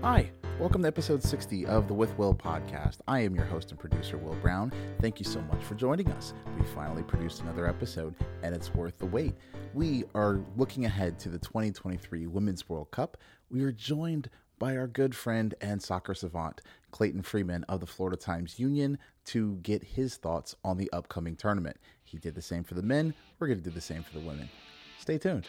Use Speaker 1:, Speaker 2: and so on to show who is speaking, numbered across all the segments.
Speaker 1: Hi, welcome to episode 60 of the With Will podcast. I am your host and producer, Will Brown. Thank you so much for joining us. We finally produced another episode, and it's worth the wait. We are looking ahead to the 2023 Women's World Cup. We are joined by our good friend and soccer savant, Clayton Freeman of the Florida Times Union, to get his thoughts on the upcoming tournament. He did the same for the men. We're going to do the same for the women. Stay tuned.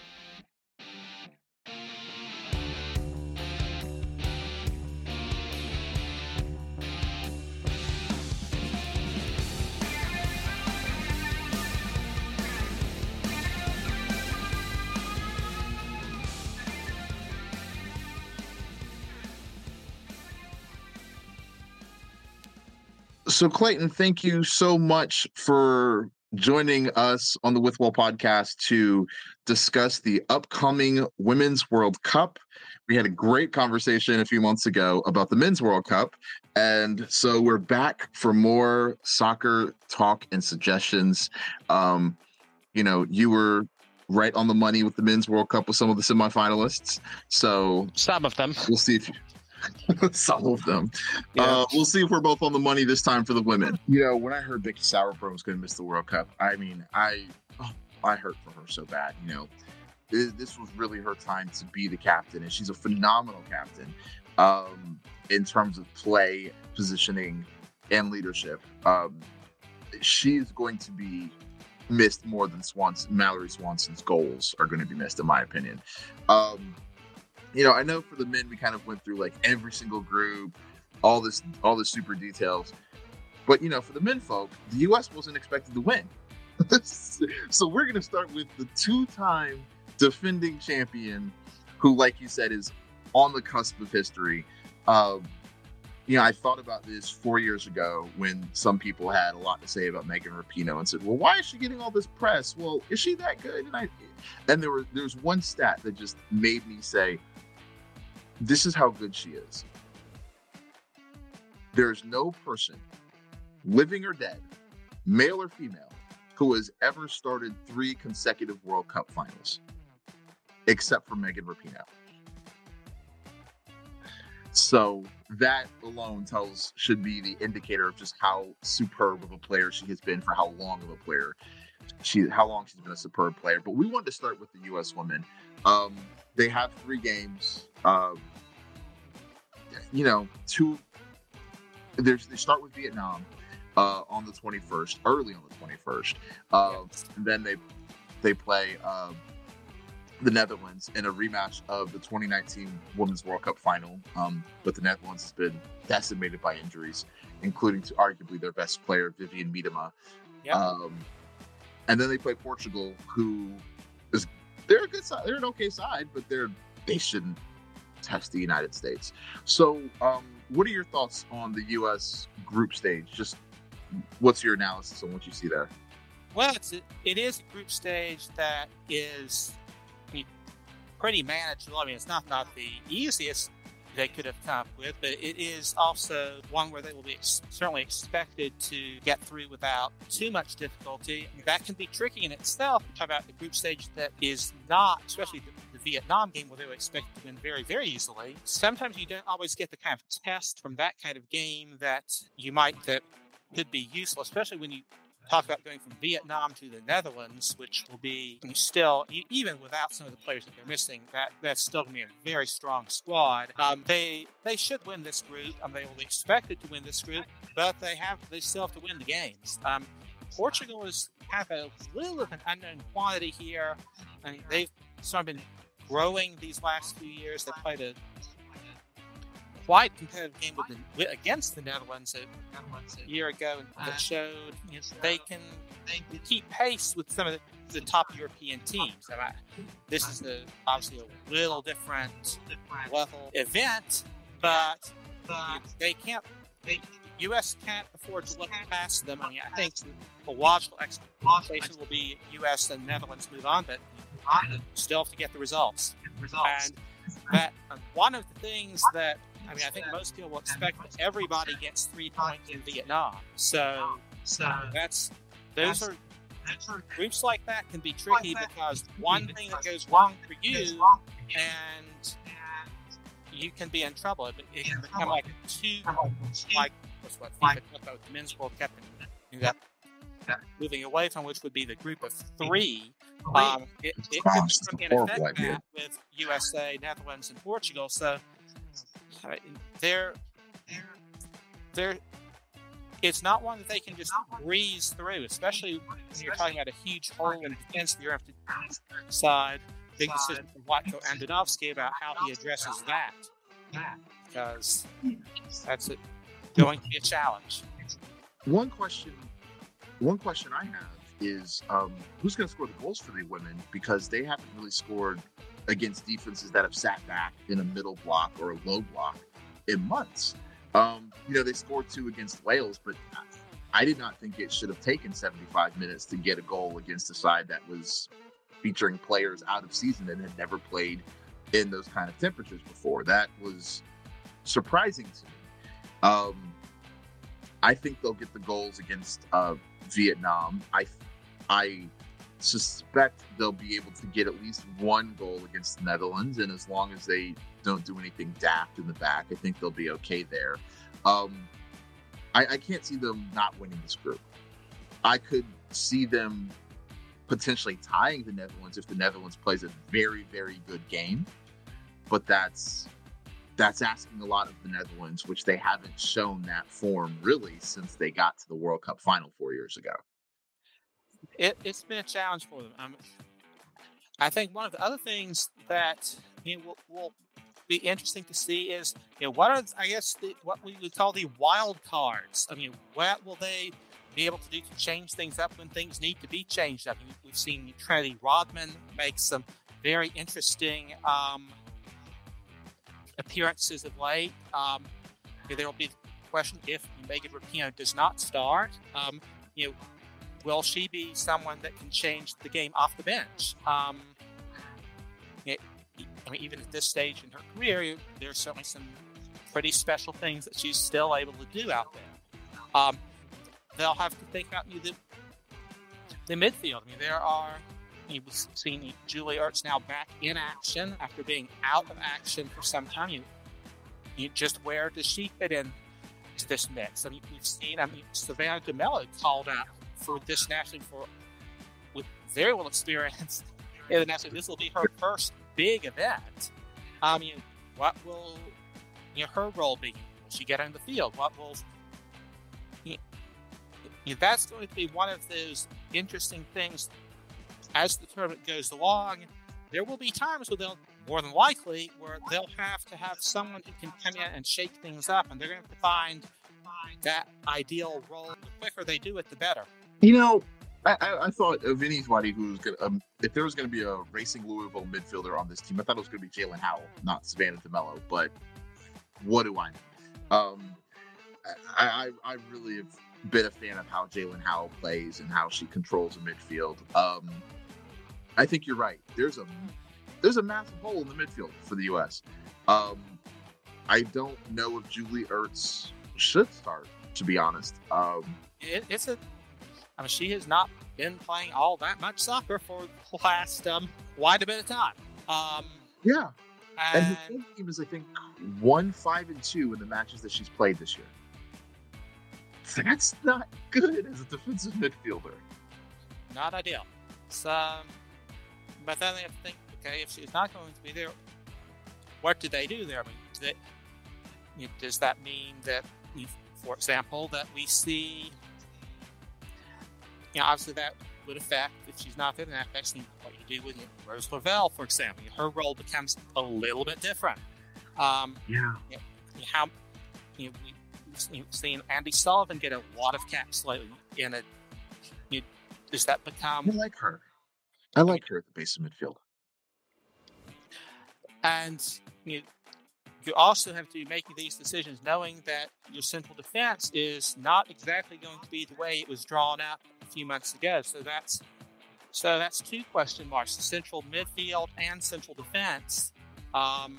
Speaker 1: So, Clayton, thank you so much for joining us on the With Will podcast to discuss the upcoming Women's World Cup. We had a great conversation a few months ago about the Men's World Cup. And so we're back for more soccer talk and suggestions. Um, you know, you were right on the money with the Men's World Cup with some of the semifinalists. So
Speaker 2: some of them.
Speaker 1: We'll see if you Some of them. Yeah. Uh, we'll see if we're both on the money this time for the women. You know, when I heard Becky Sauerbrunn was going to miss the World Cup, I mean, I oh, I hurt for her so bad. You know, this, was really her time to be the captain, and she's a phenomenal captain um, in terms of play, positioning, and leadership. Um, she is going to be missed more than Swanson, Mallory Swanson's goals are going to be missed, in my opinion. Um, you know, I know for the men we kind of went through like every single group, all this, all the super details. But you know, for the men folk, the U.S. wasn't expected to win. so we're going to start with the two-time defending champion, who, like you said, is on the cusp of history. Um, you know, I thought about this four years ago when some people had a lot to say about Megan Rapinoe and said, "Well, why is she getting all this press? Well, is she that good?" And I, and there was there was one stat that just made me say, this is how good she is. There's no person, living or dead, male or female, who has ever started three consecutive World Cup finals, except for Megan Rapinoe. So that alone tells should be the indicator of just how superb of a player she has been for how long of a player she how long she's been a superb player. But we wanted to start with the U.S. women. Um, they have three games. Uh, you know, two. There's they start with Vietnam uh, on the 21st, early on the 21st. Uh, yes. And then they they play uh, the Netherlands in a rematch of the 2019 Women's World Cup final. Um, but the Netherlands has been decimated by injuries, including to arguably their best player, Vivianne Miedema. Yep. Um, and then they play Portugal, who they're a good side. They're an okay side, but they're they shouldn't test the United States. So, um, what are your thoughts on the U.S. group stage? Just what's your analysis on what you see there?
Speaker 2: Well, it's a, it is a group stage that is I mean, pretty manageable. I mean, it's not not the easiest they could have come up with, but it is also one where they will be ex- certainly expected to get through without too much difficulty. That can be tricky in itself. We talk about the group stage that is not, especially the the Vietnam game where they were expected to win very, very easily. Sometimes you don't always get the kind of test from that kind of game that you might that could be useful, especially when you talk about going from Vietnam to the Netherlands, which will be still, even without some of the players that they're missing, that that's still going to be a very strong squad. Um, they they should win this group. Um, they will be expected to win this group, but they have they still have to win the games. Um, Portugal is have a little of an unknown quantity here. I mean, they've sort of been growing these last few years. They played a quite competitive game with the, against the Netherlands a, a year ago that showed you know, they can they keep pace with some of the, the top European teams. I this is a, obviously a little different level event, but they can't. They, U.S. can't afford to look past them. I mean, I think the logical expectation will be U.S. and Netherlands move on, but still have to get the results. And that um, one of the things that I mean, I think most people will expect that everybody gets three points in Vietnam. So, so that's those are groups like that can be tricky because one thing that goes wrong for you and you can be in trouble. It, it can become like two, like what's what FIFA about with the men's World Cup and that moving away from which would be the group of three. Um, it, it could become in effect that with USA, Netherlands, and Portugal. So they're they're it's not one that they can just breeze through, especially when you're talking about a huge hole in defense. You're have to decide big decision from Vlatko Andonovski about how he addresses that, because that's it, going to be a challenge.
Speaker 1: One question, one question I have is um, who's going to score the goals for the women because they haven't really scored against defenses that have sat back in a middle block or a low block in months. Um, you know, they scored two against Wales, but I did not think it should have taken 75 minutes to get a goal against a side that was featuring players out of season and had never played in those kind of temperatures before. That was surprising to me. Um, I think they'll get the goals against uh, Vietnam. I, I suspect they'll be able to get at least one goal against the Netherlands, and as long as they don't do anything daft in the back, I think they'll be okay there. Um, I, I can't see them not winning this group. I could see them potentially tying the Netherlands if the Netherlands plays a very, very good game, but that's that's asking a lot of the Netherlands, which they haven't shown that form really since they got to the World Cup final four years ago
Speaker 2: it, has been a challenge for them. I think one of the other things that you know, will, will, be interesting to see is you know what are I guess the, what we would call the wild cards. I mean, what will they be able to do to change things up when things need to be changed up? I mean, we've seen Trinity Rodman make some very interesting um, appearances of late. Um, there will be the question if Megan Rapinoe does not start. Um, you know, will she be someone that can change the game off the bench? Um, it, I mean, even at this stage in her career, there's certainly some pretty special things that she's still able to do out there. Um, they'll have to think about the, the midfield. I mean, there are you've seen Julie Ertz now back in action after being out of action for some time. You, you just where does she fit in to this mix? I mean, we've seen. I mean, Savannah DeMelo called out for this national for with very little experience in the national. This will be her first big event. I mean, what will you know, her role be? Will she get on the field? What will you know, that's going to be one of those interesting things as the tournament goes along. There will be times where they'll more than likely where they'll have to have someone who can come in and shake things up, and they're going to find that ideal role. The quicker they do it, the better.
Speaker 1: You know, I, I, I thought of anybody who's gonna um, if there was gonna be a racing Louisville midfielder on this team, I thought it was gonna be Jaelin Howell, not Savannah DeMelo. But what do I know? Um, I, I I really have been a fan of how Jaelin Howell plays and how she controls a midfield. Um, I think you're right. There's a there's a massive hole in the midfield for the U.S. Um, I don't know if Julie Ertz should start, to be honest. Um,
Speaker 2: it, it's a I mean, she has not been playing all that much soccer for the last um, quite a bit of time. Um,
Speaker 1: yeah. And, and her team is, I think, one, five, and two in the matches that she's played this year. That's not good as a defensive midfielder.
Speaker 2: Not ideal. So, um, but then they have to think, okay, if she's not going to be there, what do they do there? I mean, do they, you know, does that mean that, for example, that we see you know, obviously that would affect if she's not there, then that affects what you do with you know, Rose Lavelle, for example. Her role becomes a little bit different. Um,
Speaker 1: yeah.
Speaker 2: You know, how you know, we've seen Andi Sullivan get a lot of caps lately. In a, you, does that become?
Speaker 1: I like her. I like her at the base of midfield.
Speaker 2: And you, you also have to be making these decisions knowing that your central defense is not exactly going to be the way it was drawn up a few months ago. So that's so that's two question marks: the central midfield and central defense. Um,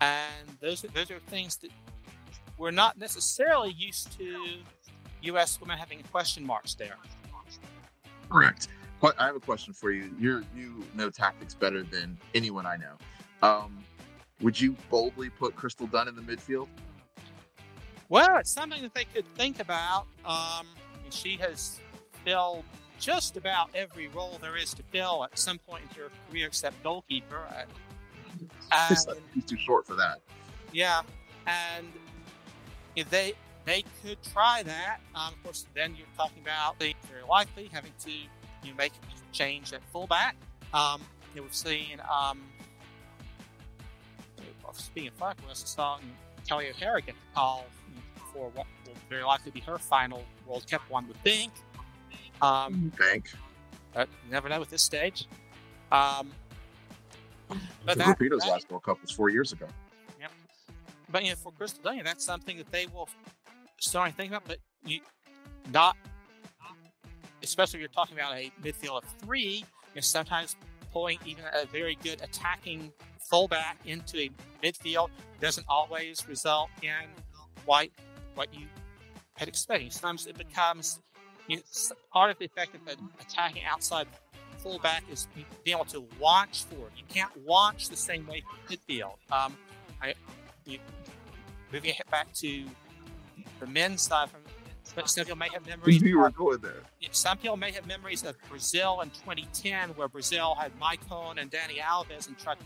Speaker 2: and those those are things that we're not necessarily used to U.S. women having question marks there.
Speaker 1: Correct. I have a question for you. You you know tactics better than anyone I know. Um, would you boldly put Crystal Dunn in the midfield?
Speaker 2: Well, it's something that they could think about. Um, she has filled just about every role there is to fill at some point in her career, except goalkeeper.
Speaker 1: And, He's too short for that.
Speaker 2: Yeah, and if they they could try that. Um, of course, then you're talking about the very likely having to you know, make a change at fullback. Um, you know, we've seen um, of fuck, we saw Kelly O'Hara get the call for what will very likely be her final World Cup one with Bink.
Speaker 1: Um, Bank.
Speaker 2: But you never know at this stage. Um,
Speaker 1: but that, Rapido's last World Cup was four years ago.
Speaker 2: Yep. But you know, for Crystal Dunn, that's something that they will start to think about. But you not, especially if you're talking about a midfield of three, you know, sometimes pulling even a very good attacking fullback into a midfield doesn't always result in what what you had expected. Sometimes it becomes you know, part of the effect of attacking outside fullback is being able to launch forward. You can't launch the same way for midfield. Um, I, you, moving back to the men's side from some people may have memories.
Speaker 1: You were going there.
Speaker 2: Some people may have memories of Brazil in 2010, where Brazil had Mike Maicon and Dani Alves and tried to,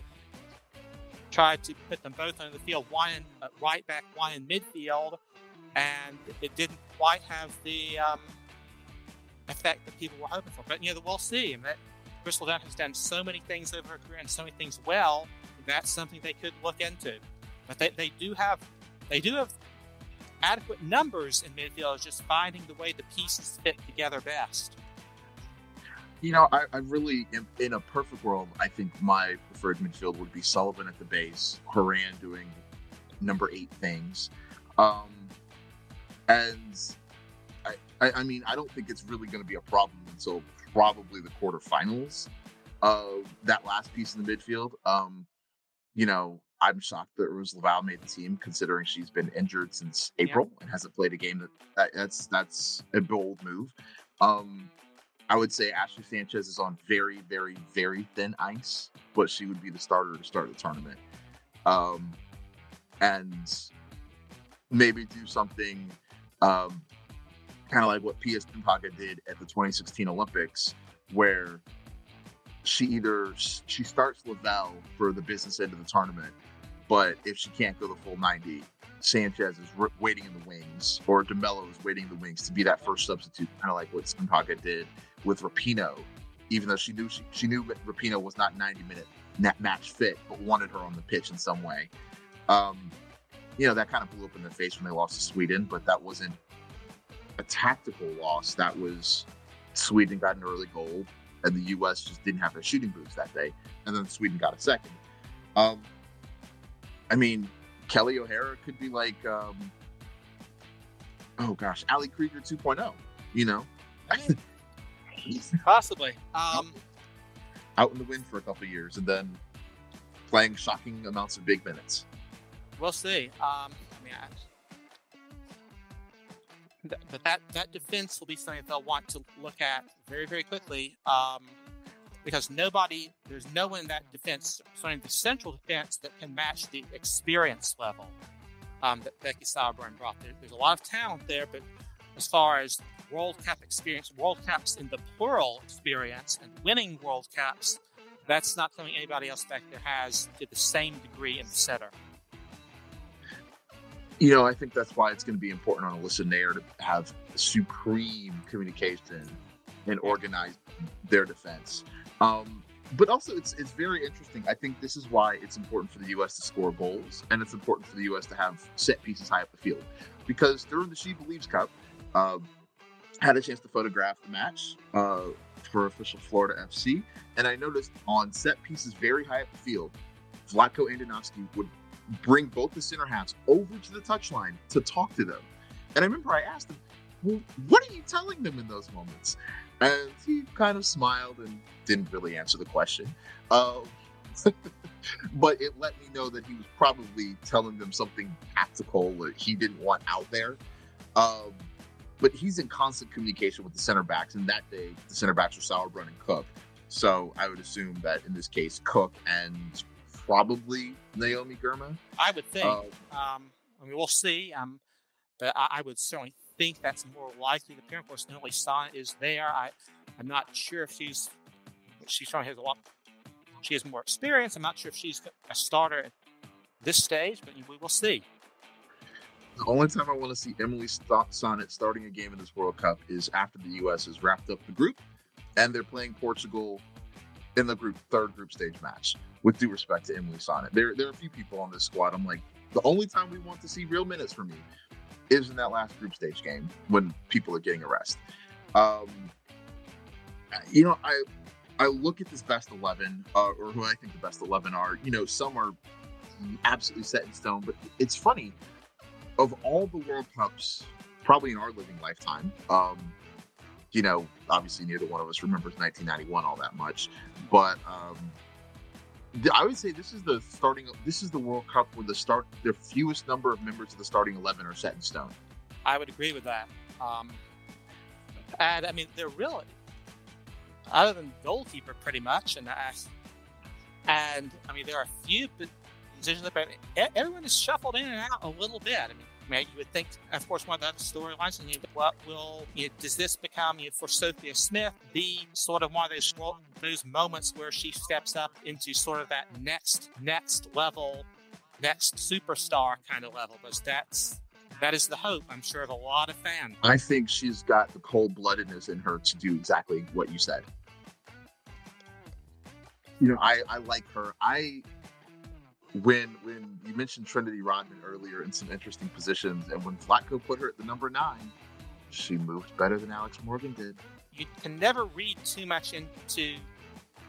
Speaker 2: tried to put them both on the field, one in uh, right back, one in midfield, and it didn't quite have the um, effect that people were hoping for. But you know, we'll see. And that Crystal Dunn has done so many things over her career and so many things well. That's something they could look into. But they, they do have they do have adequate numbers in midfield. It's just finding the way the pieces fit together best.
Speaker 1: You know, I, I really, in, in, a perfect world, I think my preferred midfield would be Sullivan at the base, Horan doing number eight things. Um, and I, I, I mean, I don't think it's really going to be a problem until probably the quarterfinals of that last piece in the midfield. Um, you know, I'm shocked that Rose Lavelle made the team, considering she's been injured since April yeah. and hasn't played a game. That, that, that's that's a bold move. Um, I would say Ashley Sanchez is on very, very, very thin ice, but she would be the starter to start the tournament. Um, and maybe do something um, kind of like what Pia Sundhage did at the 2016 Olympics, where she either she starts Lavelle for the business end of the tournament, but if she can't go the full 90, Sanchez is r- waiting in the wings, or DeMelo is waiting in the wings to be that first substitute, kind of like what Sundhage did with Rapinoe, even though she knew she, she knew that Rapinoe was not 90 minute net match fit, but wanted her on the pitch in some way. Um, you know, that kind of blew up in the face when they lost to Sweden, but that wasn't a tactical loss. That was Sweden got an early goal, and the U.S. just didn't have their shooting boots that day, and then Sweden got a second. Um, I mean, Kelly O'Hara could be like, um, oh gosh, Ali Krieger 2.0. You know,
Speaker 2: possibly. Um,
Speaker 1: out in the wind for a couple years, and then playing shocking amounts of big minutes.
Speaker 2: We'll see. Um, I mean, But that that defense will be something that they'll want to look at very very quickly um, because nobody there's no one in that defense certainly the central defense that can match the experience level um, that Becky Sauerbrunn brought there. There's a lot of talent there, but as far as World Cup experience, World Cups in the plural experience, and winning World Cups, that's not something anybody else back there has to the same degree in the center.
Speaker 1: You know, I think that's why it's going to be important on Alyssa Naeher to have supreme communication and organize their defense. Um, but also, it's it's very interesting. I think this is why it's important for the U.S. to score goals, and it's important for the U.S. to have set pieces high up the field, because during the She Believes Cup, uh, had a chance to photograph the match uh, for official Florida FC, and I noticed on set pieces very high up the field, Vlatko Andonovski would bring both the center halves over to the touchline to talk to them. And I remember I asked him, well, what are you telling them in those moments? And he kind of smiled and didn't really answer the question. Uh, but it let me know that he was probably telling them something tactical that he didn't want out there. Um, but he's in constant communication with the center backs, and that day the center backs were Sauerbrunn and Cook. So I would assume that in this case, Cook and probably Naomi Girma.
Speaker 2: I would think. Uh, um, I mean, we'll see. Um, but I, I, would certainly think that's more likely. The parent course Emily Sonnett is there. I, I'm not sure if she's she certainly has a lot. She has more experience. I'm not sure if she's a starter at this stage, but we will see.
Speaker 1: The only time I want to see Emily Sonnett starting a game in this World Cup is after the U.S. has wrapped up the group and they're playing Portugal in the group third group stage match. With due respect to Emily Sonnett, there there are a few people on this squad. I'm like, the only time we want to see real minutes from me is in that last group stage game when people are getting a rest. Um, you know, I I look at this best eleven, uh, or who I think the best eleven are. You know, some are absolutely set in stone, but it's funny of all the World Cups, probably in our living lifetime, um, you know, obviously neither one of us remembers 1991 all that much, but um, I would say this is the starting. This is the World Cup where the start, the fewest number of members of the starting 11 are set in stone.
Speaker 2: I would agree with that. Um, and I mean, they're really, other than goalkeeper, pretty much, and I, and I mean, there are a few positions, but everyone is shuffled in and out a little bit. I mean, you would think, of course, one of the other storylines, and you, what will you know, does this become you know, for Sophia Smith be sort of one of those those moments where she steps up into sort of that next next level, next superstar kind of level? Because that's that is the hope, I'm sure, of a lot of fans.
Speaker 1: I think she's got the cold bloodedness in her to do exactly what you said. You know, I, I like her. I when when you mentioned Trinity Rodman earlier in some interesting positions, and when Vlatko put her at the number nine, she moved better than Alex Morgan did.
Speaker 2: You can never read too much into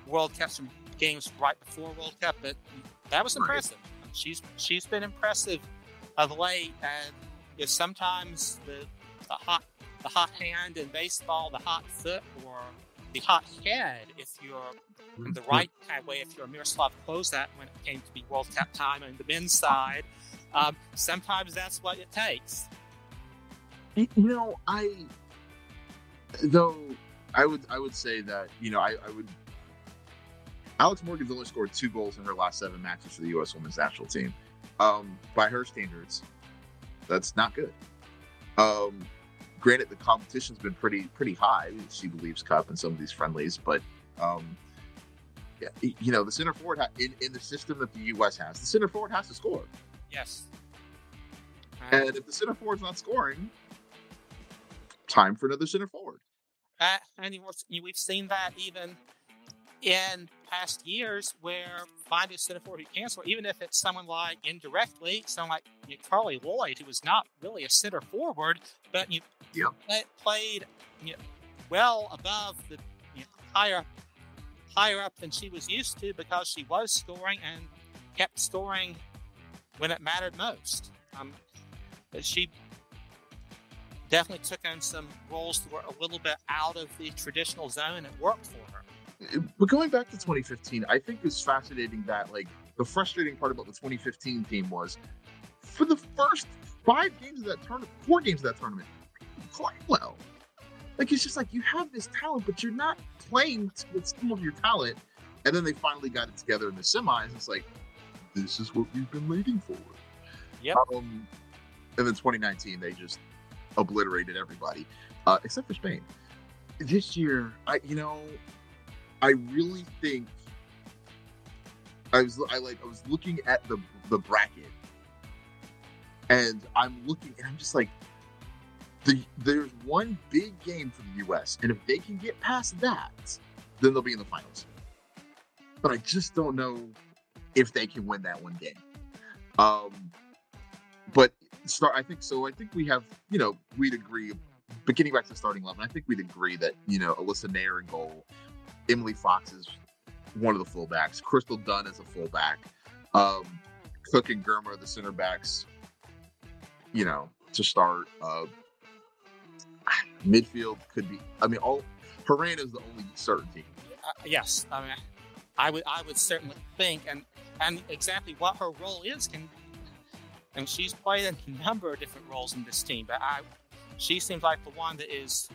Speaker 2: World Cups and games right before World Cup, but that was impressive. Right. She's she's been impressive of late, and know, sometimes the the hot the hot hand in baseball, the hot foot, or hot head, if you're in the right kind of way, if you're a Miroslav Klose when it came to be World Cup time on the men's side, um, sometimes that's what it takes.
Speaker 1: You know, I though I would I would say that you know I, I would Alex Morgan's only scored two goals in her last seven matches for the U.S. Women's National Team. Um, by her standards, that's not good. Um, granted, the competition's been pretty pretty high. She believes Cup and some of these friendlies, but um, yeah, you know, the center forward ha- in in the system that the U.S. has, the center forward has to score.
Speaker 2: Yes.
Speaker 1: Um, and if the center forward's not scoring, time for another center forward.
Speaker 2: Uh, and we've seen that even in past years where finding a center forward who can score, even if it's someone like indirectly, someone like you know, Carli Lloyd, who was not really a center forward, but you
Speaker 1: know,
Speaker 2: played you know, well above the higher higher up than she was used to because she was scoring and kept scoring when it mattered most. Um, but she definitely took on some roles that were a little bit out of the traditional zone and it worked for her.
Speaker 1: But going back to 2015, I think it's fascinating that like the frustrating part about the 2015 team was for the first five games of that tournament, four games of that tournament, playing well. Like it's just like you have this talent, but you're not playing with some of your talent. And then they finally got it together in the semis. It's like this is what we've been waiting for.
Speaker 2: Yeah.
Speaker 1: Um, and then 2019, they just obliterated everybody uh, except for Spain. This year, I you know I really think I was I like I was looking at the the bracket and I'm looking and I'm just like the there's one big game for the US and if they can get past that then they'll be in the finals. But I just don't know if they can win that one game. Um but start I think so I think we have, you know, we'd agree but getting back to starting eleven, I think we'd agree that, you know, Alyssa Naeher in goal, Emily Fox is one of the fullbacks. Crystal Dunn is a fullback. Um, Cook and Girma are the center backs. You know, to start. Uh, midfield could be. I mean, all Horan is the only certainty.
Speaker 2: Uh, yes, I mean, I would. I would certainly think, and and exactly what her role is can. And she's played a number of different roles in this team, but I, she seems like the one that is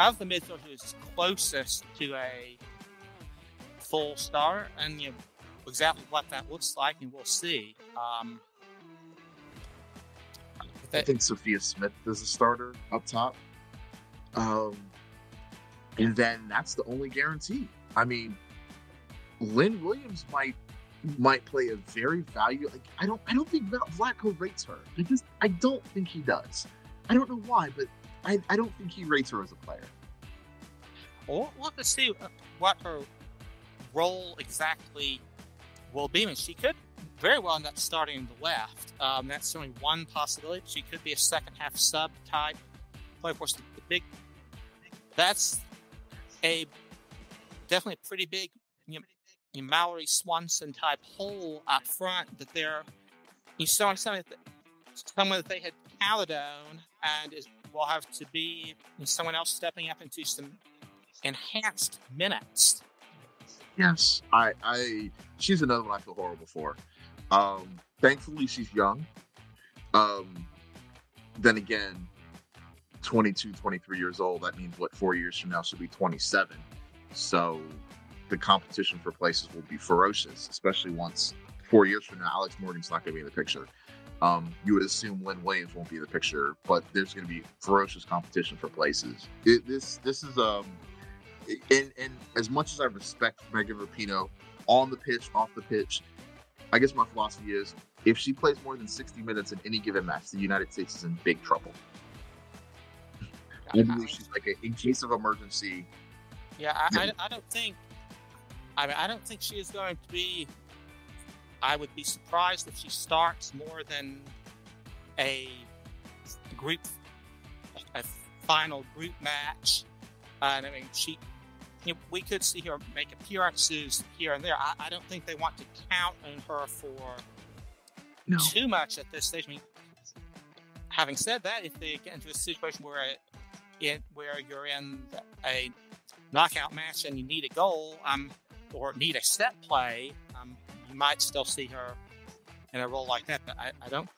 Speaker 2: of the midfield who is closest to a full star, and you know, exactly what that looks like, and we'll see. Um,
Speaker 1: I think Sophia Smith is a starter up top. Um, and then that's the only guarantee. I mean, Lynn Williams might might play a very value. Like I don't I don't think Vlatko rates her. I just I don't think he does. I don't know why, but I, I don't think he rates her as a player.
Speaker 2: Well, we'll have to see what her role exactly will be. I mean, she could very well end up starting in the left. Um, that's certainly one possibility. She could be a second half sub type play. Of course, the, the big that's a definitely a pretty big you know, Mallory Swanson type hole up front that they're you saw something that someone that they had counted on and is, will have to be someone else stepping up into some enhanced minutes.
Speaker 1: Yes, I, I, she's another one I feel horrible for. Um, thankfully, she's young. Um, then again, 22, 23 years old, that means what, four years from now, she'll be 27. So the competition for places will be ferocious, especially once four years from now, Alex Morgan's not going to be in the picture. Um, you would assume Lynn Williams won't be in the picture, but there's going to be ferocious competition for places. It, this this is um, and, and as much as I respect Megan Rapinoe on the pitch, off the pitch, I guess my philosophy is if she plays more than 60 minutes in any given match, the United States is in big trouble. I believe she's like a, in case of emergency.
Speaker 2: Yeah, I, I, I don't think. I mean, I don't think she is going to be. I would be surprised if she starts more than a group, a final group match. and I mean, she you know, we could see her make appearances here and there. I, I, don't think they want to count on her for no. too much at this stage. I mean, having said that, if they get into a situation where it, where you're in a knockout match and you need a goal, um, or need a set play, um, you might still see her in a role like that. But I, I don't,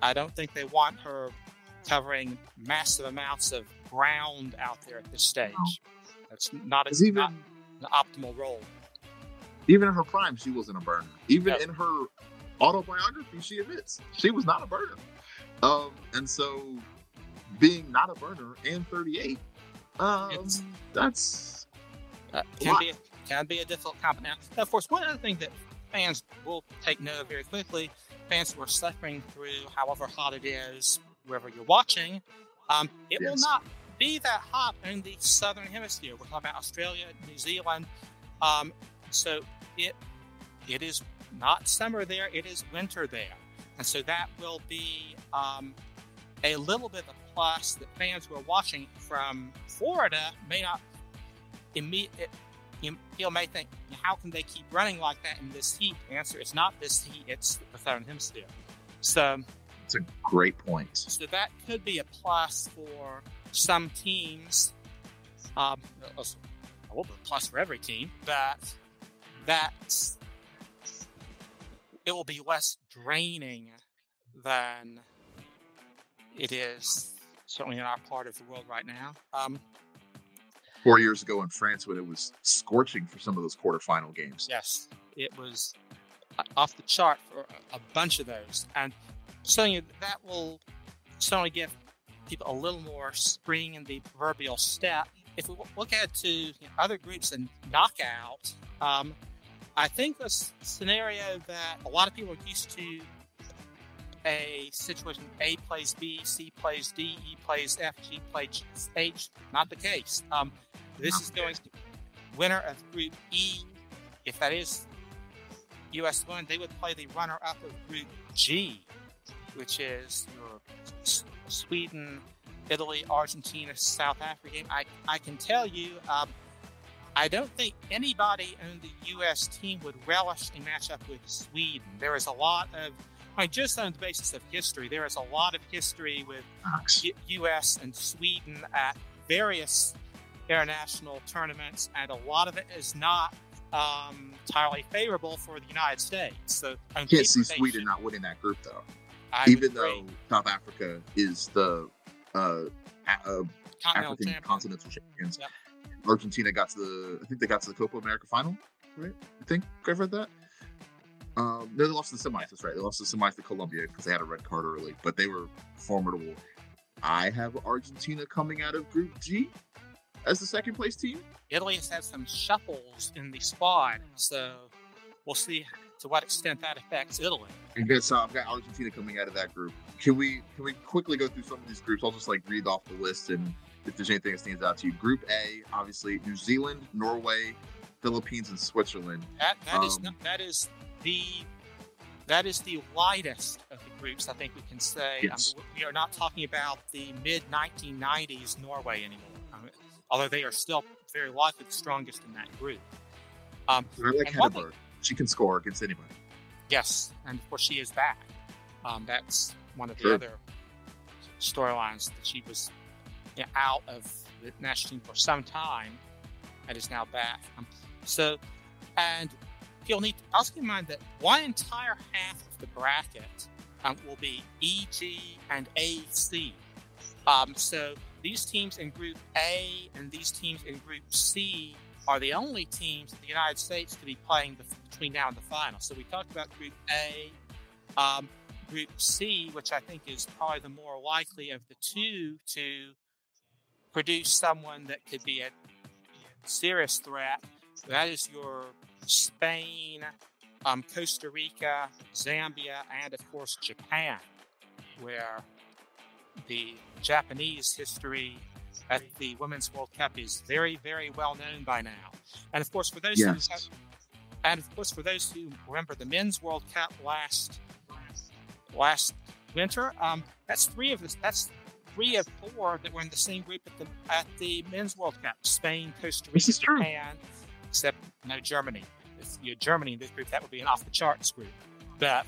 Speaker 2: I don't think they want her covering massive amounts of ground out there at this stage. No. That's not, a, even, not an optimal role.
Speaker 1: Even in her prime, she wasn't a burner. Even in her autobiography, she admits she was not a burner. Um, and so, being not a burner and 38, um, that's
Speaker 2: uh, can be a, can be a difficult comp. Now, of course, one other thing that fans will take note of very quickly, fans who are suffering through however hot it is wherever you're watching, um, it yes. will not be that hot in the southern hemisphere. We're talking about Australia, New Zealand. Um, so it it is not summer there; it is winter there, and so that will be um, a little bit of a plus that fans who are watching from Florida may not immediately. You, you may think, how can they keep running like that in this heat? The answer is not this heat; it's the southern hemisphere. So,
Speaker 1: it's a great point.
Speaker 2: So that could be a plus for some teams, um, a little bit plus for every team, that that it will be less draining than it is certainly in our part of the world right now. Um,
Speaker 1: Four years ago in France, when it was scorching for some of those quarterfinal games.
Speaker 2: Yes, it was off the chart for a bunch of those, and so that will certainly give people a little more spring in the proverbial step. If we look ahead to you know, other groups and knockout, um, I think the scenario that a lot of people are used to a situation A plays B, C plays D, E plays F, G plays H, not the case. Um, this is going to winner of Group E. If that is US one, they would play the runner up of Group G, which is your Sweden, Italy, Argentina, South Africa game. I, I can tell you, um, I don't think anybody on the U.S. team would relish a matchup with Sweden. There is a lot of, I mean, just on the basis of history, there is a lot of history with U- U.S. and Sweden at various international tournaments, and a lot of it is not um, entirely favorable for the United States. So
Speaker 1: I can't see Sweden not winning that group, though. I Even though South Africa is the uh, uh, African champion. continental champions, yep. Argentina got to the I think they got to the Copa America final, right? I think I've read that. Um, no, they lost the semis. That's right. They lost the semis to Colombia because they had a red card early, but they were formidable. I have Argentina coming out of Group G as the second place team.
Speaker 2: Italy has had some shuffles in the squad, so we'll see to what extent that affects Italy.
Speaker 1: I guess uh, I've got Argentina coming out of that group. Can we can we quickly go through some of these groups? I'll just like read off the list and if there's anything that stands out to you. Group A, obviously New Zealand, Norway, Philippines, and Switzerland.
Speaker 2: That that um, is not, that is the that is the widest of the groups. I think we can say.
Speaker 1: Yes.
Speaker 2: Um, we are not talking about the mid 1990s Norway anymore, um, although they are still very likely the strongest in that group.
Speaker 1: Um, I like Hegerberg. She can score against anybody.
Speaker 2: Yes, and of course she is back. Um, that's one of the sure. other storylines that she was you know, out of the national team for some time and is now back. Um, so, and you'll need to also keep in mind that one entire half of the bracket um, will be EG and AC. Um, so these teams in Group A and these teams in Group C are the only teams that the United States to be playing between now and the final. So we talked about Group A. Um, group C, which I think is probably the more likely of the two to produce someone that could be a serious threat. That is your Spain, um, Costa Rica, Zambia, and of course Japan, where the Japanese history at the Women's World Cup is very, very well known by now. And of course, for those yes. who have, and of course for those who remember the Men's World Cup last last winter, um, that's three of us. That's three of four that were in the same group at the at the Men's World Cup: Spain, Costa Rica, Japan, except no Germany. If you're Germany in this group, that would be an off the charts group.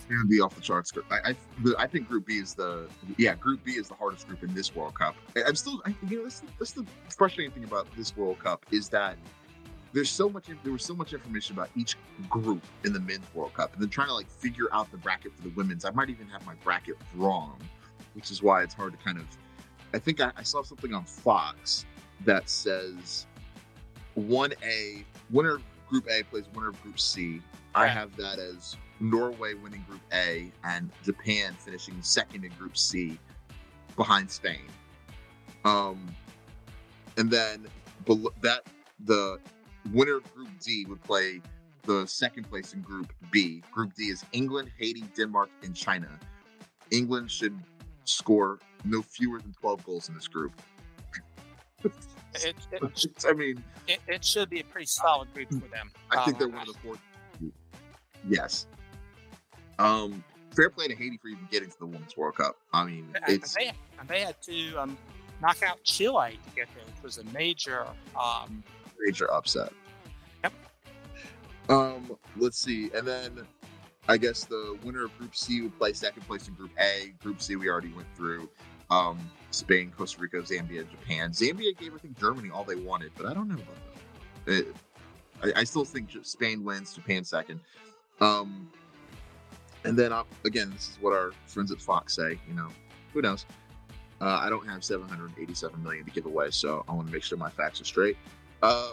Speaker 1: It would be off the charts. I I, I, think Group B is the yeah Group B is the hardest group in this World Cup. I, am still I, you know that's, that's the frustrating thing about this World Cup is that there's so much there was so much information about each group in the men's World Cup, and then trying to like figure out the bracket for the women's. I might even have my bracket wrong, which is why it's hard to kind of. I think I, I saw something on Fox that says one A winner Group A plays winner of Group C. I have that as Norway winning Group A and Japan finishing second in Group C behind Spain. Um, and then that the winner of Group D would play the second place in Group B. Group D is England, Haiti, Denmark, and China. England should score no fewer than 12 goals in this group.
Speaker 2: it, it, I mean, it, it, should be a pretty solid group for them.
Speaker 1: I think they're one of the four. Yes. Um, fair play to Haiti for even getting to the Women's World Cup. I mean, it's
Speaker 2: they, they had to um, knock out Chile to get there, which was a major um,
Speaker 1: major upset.
Speaker 2: Yep.
Speaker 1: Um, let's see, and then I guess the winner of Group C would play second place in Group A. Group C we already went through. Um, Spain, Costa Rica, Zambia, Japan. Zambia gave I think Germany all they wanted, but I don't know about that. It, I, I, still think Spain wins, Japan second. Um, and then uh, again, this is what our friends at Fox say. You know, who knows? Uh, I don't have 787 million to give away, so I want to make sure my facts are straight. Uh,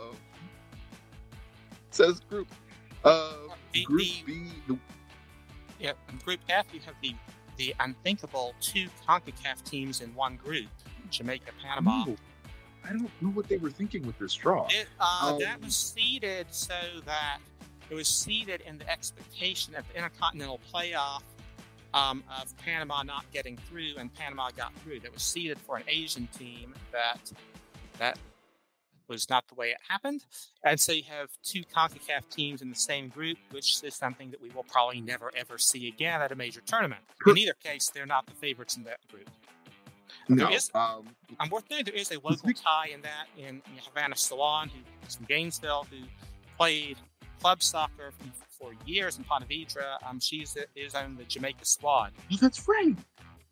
Speaker 1: says group. Uh, the, group the, B. The...
Speaker 2: Yeah, Group F, you have the the unthinkable two CONCACAF teams in one group: Jamaica, Panama.
Speaker 1: Ooh, I don't know what they were thinking with this draw.
Speaker 2: It, uh, um, that was seeded so that it was seeded in the expectation of the Intercontinental Playoff um, of Panama not getting through, and Panama got through. That was seeded for an Asian team that that was not the way it happened. And so you have two CONCACAF teams in the same group, which is something that we will probably never ever see again at a major tournament. In either case, they're not the favorites in that group.
Speaker 1: No, there is, um,
Speaker 2: I'm worth noting there is a local tie in that in, Havana Solaun, who's from Gainesville, who played club soccer for years in Ponte Vedra. Um, she's is on the Jamaica squad.
Speaker 1: Oh, that's right.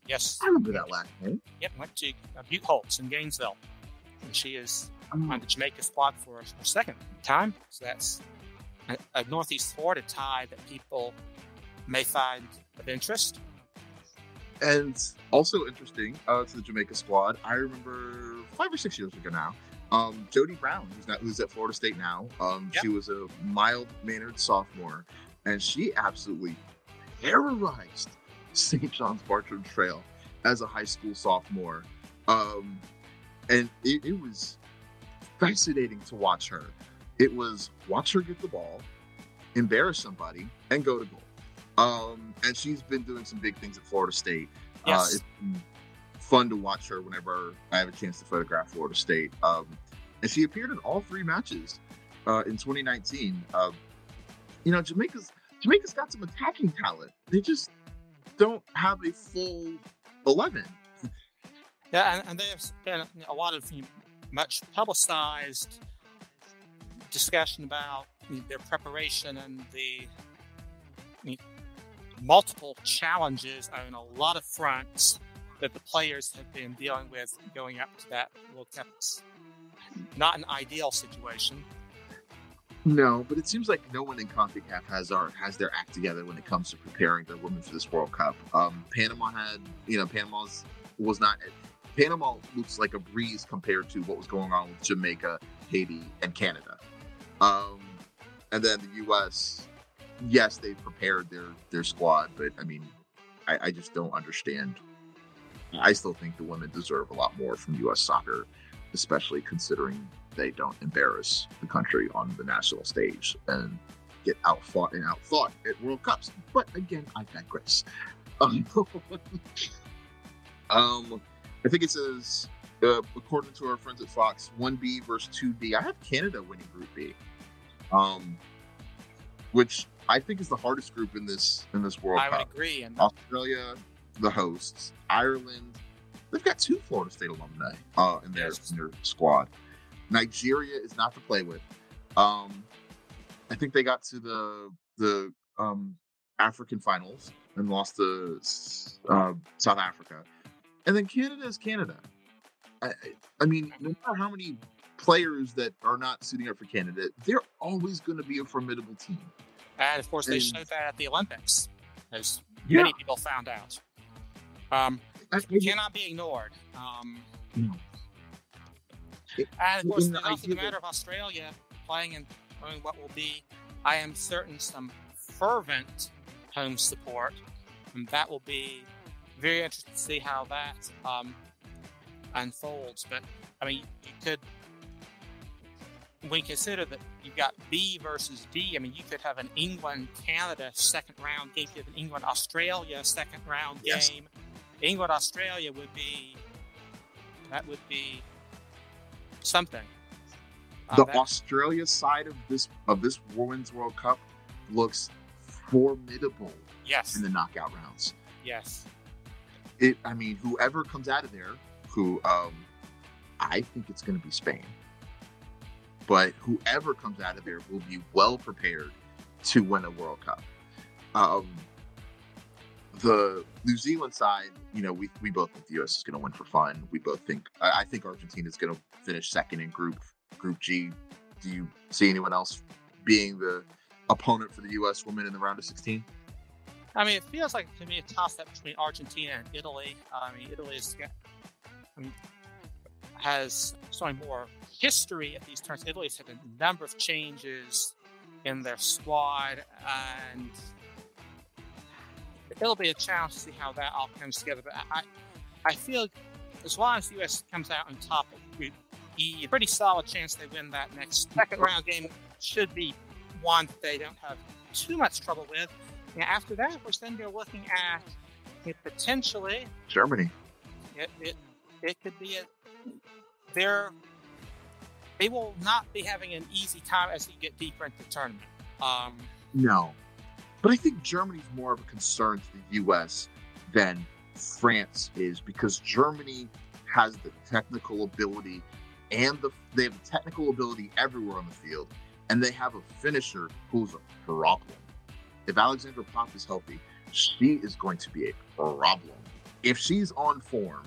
Speaker 2: Yes,
Speaker 1: I remember that last name.
Speaker 2: Yep, went to uh, Buchholz in Gainesville, and she is. On the Jamaica squad for a second time. So that's a, a Northeast Florida tie that people may find of interest.
Speaker 1: And also interesting uh, to the Jamaica squad, I remember five or six years ago now, um, Jody Brown, who's not who's at Florida State now. Um, yep. She was a mild mannered sophomore, and she absolutely terrorized St. John's Bartram Trail as a high school sophomore. Um, and it, it was fascinating to watch her. It was watch her get the ball, embarrass somebody, and go to goal. Um, and she's been doing some big things at Florida State. Uh,
Speaker 2: Yes.
Speaker 1: Uh, it's fun to watch her whenever I have a chance to photograph Florida State. Um, and she appeared in all three matches uh, in 2019. Um, you know, Jamaica's Jamaica's got some attacking talent. They just don't have a full 11.
Speaker 2: Yeah, and, and there's been a lot of you know, much publicized discussion about their preparation and the multiple challenges on a lot of fronts that the players have been dealing with going up to that World Cup. Not an ideal situation.
Speaker 1: No, but it seems like no one in CONCACAF has our has their act together when it comes to preparing their women for this World Cup. Um, Panama had, you know, Panama's was not. Panama looks like a breeze compared to what was going on with Jamaica, Haiti, and Canada. Um, and then the U.S. Yes, they prepared their their squad, but I mean, I, I just don't understand. I still think the women deserve a lot more from U.S. soccer, especially considering they don't embarrass the country on the national stage and get outfought and outthought at World Cups. But again, I digress. Um, um, I think it says, uh, according to our friends at Fox, 1B versus 2D. I have Canada winning Group B, um, which I think is the hardest group in this in this World
Speaker 2: I would agree. And
Speaker 1: Australia, the hosts, Ireland. They've got two Florida State alumni uh, in their
Speaker 2: Yes.
Speaker 1: in their squad. Nigeria is not to play with. Um, I think they got to the the um, African finals and lost to uh, South Africa, and then Canada is Canada. I, I- mean, no matter how many players that are not suiting up for Canada, they're always going to be a formidable team.
Speaker 2: And of course, they
Speaker 1: And-
Speaker 2: showed that at the Olympics, as
Speaker 1: Yeah.
Speaker 2: many people found out. Um,
Speaker 1: I, I-
Speaker 2: cannot be ignored. Um,
Speaker 1: No. It-
Speaker 2: and of course,
Speaker 1: the
Speaker 2: the matter of Australia playing in knowing what will be, I am certain, some fervent home support, and that will be very interesting to see how that um, unfolds. But I mean, you could. When you consider that you've got B versus D, I mean, you could have an England Canada second round game, you could have an England Australia second round
Speaker 1: Yes.
Speaker 2: game. England Australia would be that would be something. Uh,
Speaker 1: the
Speaker 2: that-
Speaker 1: Australia side of this of this Women's World Cup looks formidable
Speaker 2: yes,
Speaker 1: in the knockout rounds.
Speaker 2: yes,
Speaker 1: It, I mean, whoever comes out of there, who um, I think it's going to be Spain, but whoever comes out of there will be well prepared to win a World Cup. Um, the New Zealand side, you know, we, we both think the U.S. is going to win for fun. We both think I, I think Argentina is going to finish second in Group Group G. Do you see anyone else being the opponent for the U.S. women in the round of 16?
Speaker 2: I mean, it feels like to me a toss up between Argentina and Italy. I mean, Italy has I mean, has so more history at these turns. Italy's had a number of changes in their squad, and it'll be a challenge to see how that all comes together. But I, I feel as long as the U.S. comes out on top of Group E, a pretty solid chance they win that next second round game should be one that they don't have too much trouble with. Now, after that, we're then you're looking at it potentially
Speaker 1: Germany.
Speaker 2: it, it it could be a they're they will not be having an easy time as you get deeper into the tournament. Um,
Speaker 1: No. But I think Germany's more of a concern to the US than France is because Germany has the technical ability and the they have the technical ability everywhere on the field and they have a finisher who's a problem. If Alexandra Popp is healthy, she is going to be a problem. If she's on form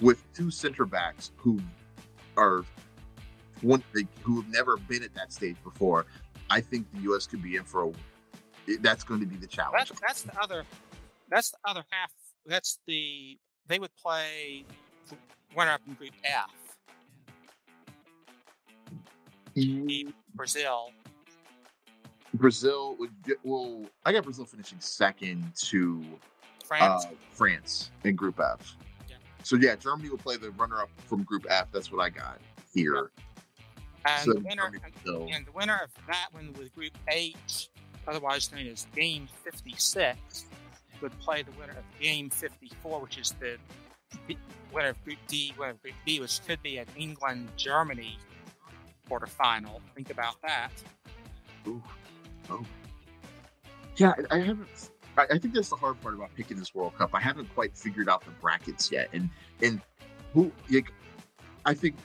Speaker 1: with two center backs who are one who have never been at that stage before, I think the US could be in for a that's going to be the challenge.
Speaker 2: that's that's the other that's the other half. That's the they would play winner up in Group F,
Speaker 1: Mm,
Speaker 2: Brazil,
Speaker 1: Brazil would get, well. I got Brazil finishing second to
Speaker 2: France.
Speaker 1: uh, France in Group F.
Speaker 2: Yeah.
Speaker 1: So yeah, Germany will play the runner-up from Group F. That's what I got here.
Speaker 2: and
Speaker 1: so
Speaker 2: the winner
Speaker 1: Germany,
Speaker 2: and the winner of that one with Group H, otherwise known as Game 56, would play the winner of Game 54, which is the winner of Group D, winner of Group B, which could be an England Germany quarterfinal. Think about that.
Speaker 1: Ooh. Oh. Yeah, I I haven't. I, I think that's the hard part about picking this World Cup. I haven't quite figured out the brackets yet, and and who like, I think,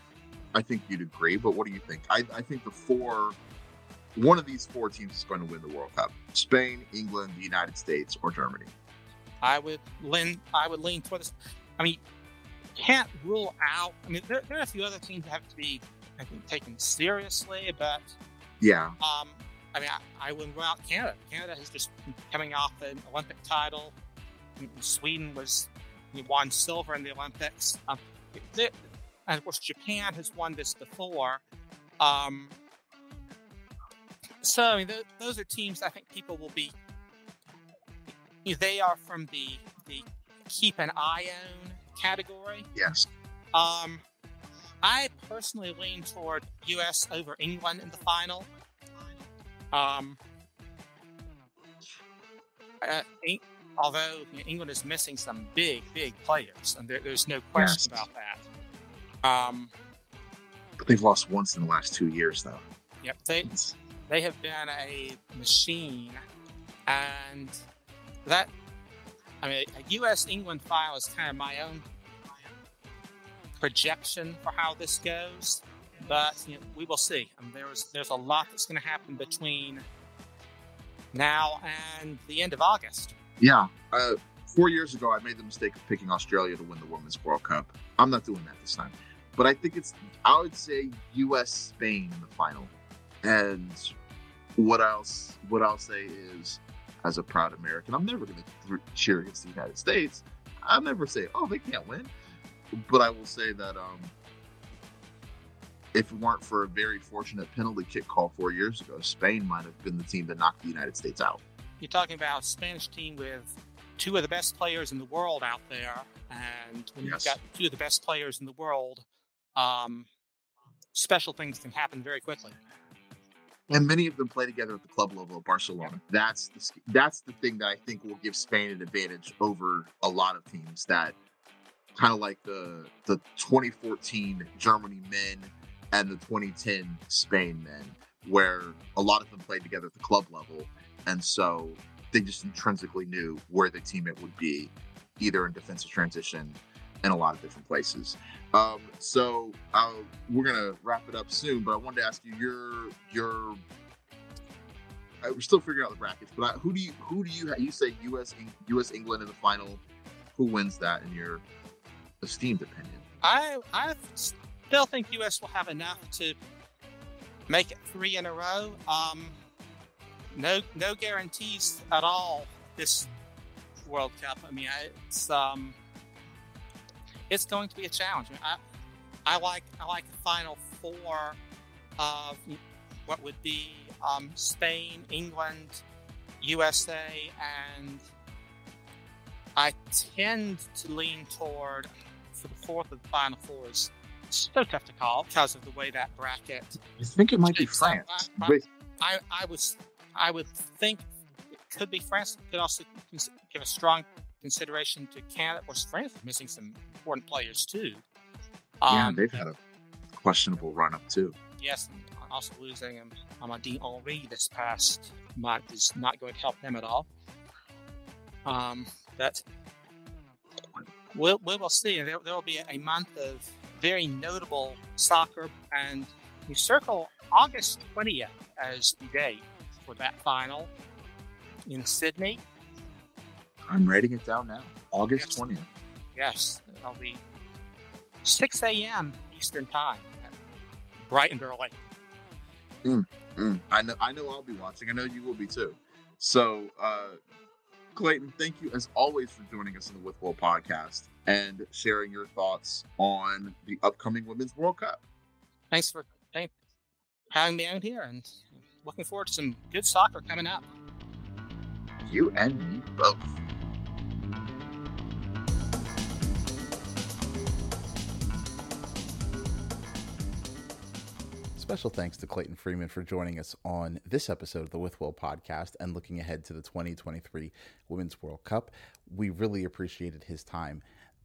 Speaker 1: I think you'd agree. But what do you think? I, I think the four, one of these four teams is going to win the World Cup: Spain, England, the United States, or Germany.
Speaker 2: I would lean. I would lean towards. this. I mean, can't rule out. I mean, there, there are a few other teams that have to be I think, taken seriously, but
Speaker 1: Yeah,
Speaker 2: um, I mean, I, I wouldn't rule out Canada. Canada has just coming off an Olympic title. Sweden was won silver in the Olympics. Um, they- and of course, Japan has won this before. Um, so I mean, th- those are teams I think people will be. you know, They are from the the keep an eye on category.
Speaker 1: yes,
Speaker 2: Um, I personally lean toward U.S. over England in the final. Um, uh, although you know, England is missing some big, big players, and there, there's no question
Speaker 1: Yes.
Speaker 2: about that. Um,
Speaker 1: but they've lost once in the last two years, though.
Speaker 2: yep, they they have been a machine, and that I mean, a U.S. England file is kind of my own projection for how this goes, but you know, we will see. I mean, there's there's a lot that's going to happen between now and the end of August.
Speaker 1: Yeah. Uh, four years ago, I made the mistake of picking Australia to win the Women's World Cup. I'm not doing that this time. But I think it's, I would say U.S. Spain in the final. And what else, what I'll say is, as a proud American, I'm never going to cheer against the United States. I'll never say, oh, they can't win. But I will say that um, if it weren't for a very fortunate penalty kick call four years ago, Spain might have been the team that knocked the United States out.
Speaker 2: You're talking about a Spanish team with two of the best players in the world out there, and when
Speaker 1: Yes.
Speaker 2: you've got two of the best players in the world, um, special things can happen very quickly.
Speaker 1: and many of them play together at the club level at Barcelona. That's the that's the thing that I think will give Spain an advantage over a lot of teams that kind of like the the 2014 Germany men and the 2010 Spain men, where a lot of them played together at the club level, and so they just intrinsically knew where the teammate would be, either in defensive transition in a lot of different places. Um, so uh, we're gonna wrap it up soon, but I wanted to ask you your your. I, we're still figuring out the brackets, but I, who do you who do you you say U.S. U.S. England in the final? Who wins that in your esteemed opinion?
Speaker 2: I I still think U.S. will have enough to make it three in a row. Um, no no guarantees at all this World Cup. I mean, it's um, it's going to be a challenge. I, mean, I, I like I like the final four of what would be um, Spain, England, USA, and I tend to lean toward for the fourth and final four so tough to call because of the way that bracket.
Speaker 1: I think it might be. France.
Speaker 2: I- I- I, was I would think it could be France. It could also give a strong consideration to Canada. Of course, France is missing some important players too.
Speaker 1: yeah,
Speaker 2: Um,
Speaker 1: they've had a questionable run up too.
Speaker 2: yes, and also losing um, Amandine Henry this past month is not going to help them at all. Um, but we'll, we will see. There, there will be a month of very notable soccer, and we circle August 20th as the day for that final in Sydney.
Speaker 1: I'm writing it down now. August
Speaker 2: Yes.
Speaker 1: twentieth.
Speaker 2: Yes, it'll be 6 a.m. Eastern Time, bright and early.
Speaker 1: Mm, I know. I know. I'll be watching. I know you will be too. So, uh, Clayton, thank you as always for joining us in the With Will podcast and sharing your thoughts on the upcoming Women's World Cup.
Speaker 2: Thanks for thank, having me out here, and looking forward to some good soccer coming up.
Speaker 1: You and me both.
Speaker 3: Special thanks to Clayton Freeman for joining us on this episode of the With Will podcast and looking ahead to the 2023 Women's World Cup. We really appreciated his time.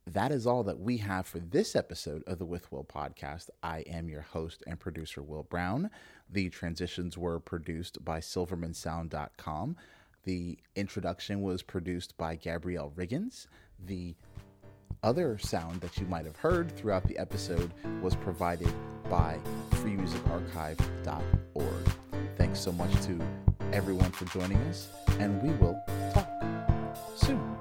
Speaker 3: That is all that we have for this episode of the With Will podcast. I am your host and producer, Will Brown. The transitions were produced by SilvermanSound.com. The introduction was produced by Gabrielle Riggins. The other sound that you might have heard throughout the episode was provided by freemusicarchive.org. Thanks so much to everyone for joining us, and we will talk soon.